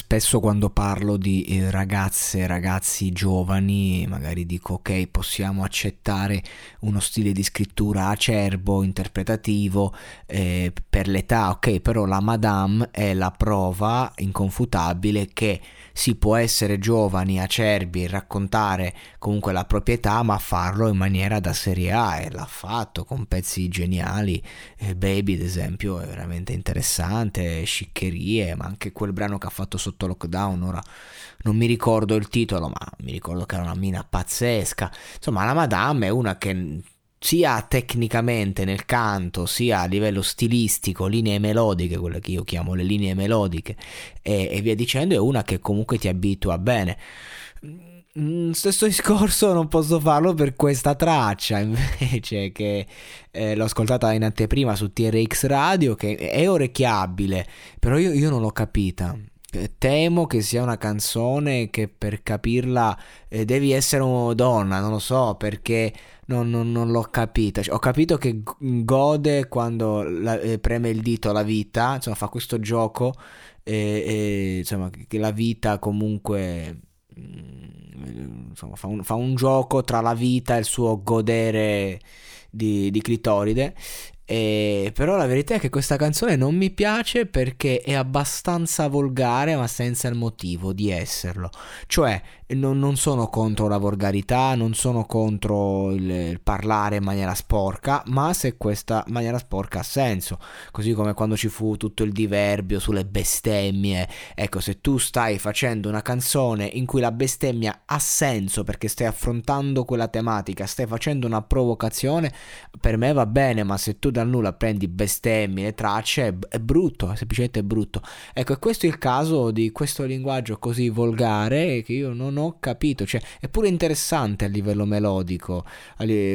spesso quando parlo di eh, ragazze, ragazzi giovani, magari dico ok, possiamo accettare uno stile di scrittura acerbo, interpretativo eh, per l'età, ok, però la Madame è la prova inconfutabile che si può essere giovani, acerbi, raccontare comunque la proprietà, ma farlo in maniera da serie A e l'ha fatto con pezzi geniali. Eh, Baby, ad esempio, è veramente interessante, sciccherie, ma anche quel brano che ha fatto sotto lockdown. Ora non mi ricordo il titolo, ma mi ricordo che era una mina pazzesca. Insomma, la Madame è una che sia tecnicamente nel canto, sia a livello stilistico, linee melodiche, quelle che io chiamo le linee melodiche, e, e via dicendo, è una che comunque ti abitua bene. Mm, stesso discorso non posso farlo per questa traccia invece che eh, l'ho ascoltata in anteprima su TRX Radio che è orecchiabile però io, io non l'ho capita temo che sia una canzone che per capirla eh, devi essere una donna non lo so perché non, non, non l'ho capita. Cioè, ho capito che gode quando la, eh, preme il dito alla vita, insomma, fa questo gioco e, e insomma, che la vita comunque mm, insomma, fa un, fa un, gioco tra la vita e il suo godere di, di clitoride e, però la verità è che questa canzone non mi piace perché è abbastanza volgare ma senza il motivo di esserlo. Cioè non, non sono contro la volgarità, non sono contro il, il, parlare in maniera sporca, ma se questa maniera sporca ha senso. Così come quando ci fu tutto il diverbio sulle bestemmie. Ecco, se tu stai facendo una canzone in cui la bestemmia ha senso perché stai affrontando quella tematica, stai facendo una provocazione, per me va bene, ma se tu dal nulla prendi bestemmie, le tracce, è, è brutto, è semplicemente brutto. Ecco, e questo è il caso di questo linguaggio così volgare che io non ho capito, cioè è pure interessante a livello melodico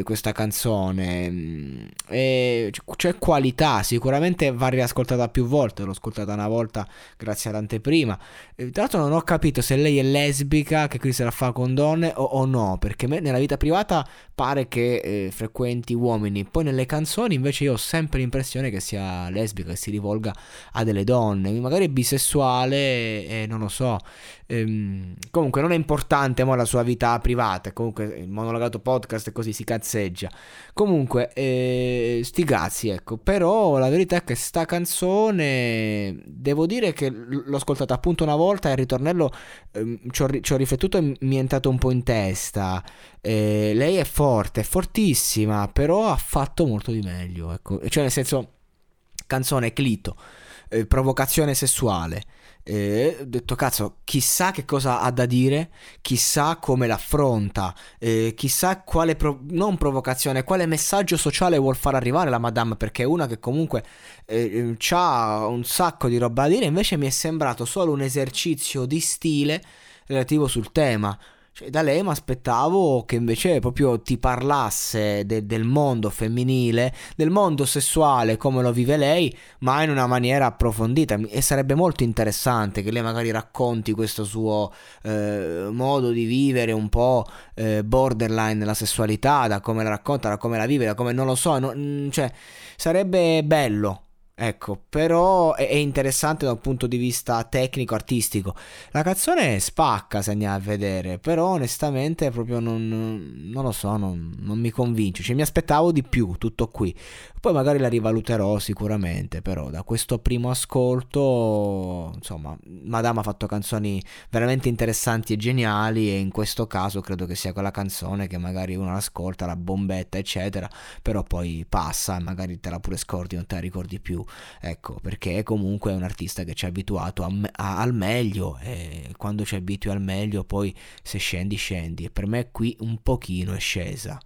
questa canzone, mm, e c'è qualità, sicuramente va riascoltata più volte, l'ho ascoltata una volta grazie all'anteprima. Tra l'altro non ho capito se lei è lesbica, che qui se la fa con donne o, o no, perché nella vita privata pare che eh, frequenti uomini, poi nelle canzoni invece io ho sempre l'impressione che sia lesbica, che si rivolga a delle donne, magari bisessuale e non lo so. Ehm, comunque non è importante mo, la sua vita privata, comunque il monologato podcast così si cazzeggia. Comunque, eh, sti cazzi, ecco, però la verità è che sta canzone, devo dire che l'ho ascoltata appunto una volta e il ritornello eh, ci, ho, ci, ho, riflettuto e mi è entrato un po' in testa. Eh, lei è forte, è fortissima, però ha fatto molto di meglio, ecco, cioè nel senso, canzone Clito, eh, provocazione sessuale. Eh, ho detto cazzo, chissà che cosa ha da dire, chissà come l'affronta, eh, chissà quale pro- non provocazione, quale messaggio sociale vuol far arrivare la Madame, perché è una che comunque eh, ha un sacco di roba da dire, invece mi è sembrato solo un esercizio di stile relativo sul tema. Cioè, da lei mi aspettavo che invece proprio ti parlasse de- del mondo femminile, del mondo sessuale come lo vive lei, ma in una maniera approfondita. E sarebbe molto interessante che lei magari racconti questo suo eh, modo di vivere un po' eh, borderline la sessualità, da come la racconta, da come la vive, da come non lo so. No, mm, cioè, sarebbe bello Ecco, però è, interessante da un punto di vista tecnico-artistico. La canzone spacca se andiamo a vedere, però onestamente proprio non, non lo so, non, non, mi convince. Cioè, mi aspettavo di più, tutto qui. Poi magari la rivaluterò sicuramente, però da questo primo ascolto, insomma, Madame ha fatto canzoni veramente interessanti e geniali e in questo caso credo che sia quella canzone che magari uno l'ascolta, la bombetta, eccetera, però poi passa e magari te la pure scordi, non te la ricordi più ecco, perché comunque è un artista che ci ha abituato a, a, al meglio e quando ci abitui al meglio poi se scendi scendi e per me qui un pochino è scesa.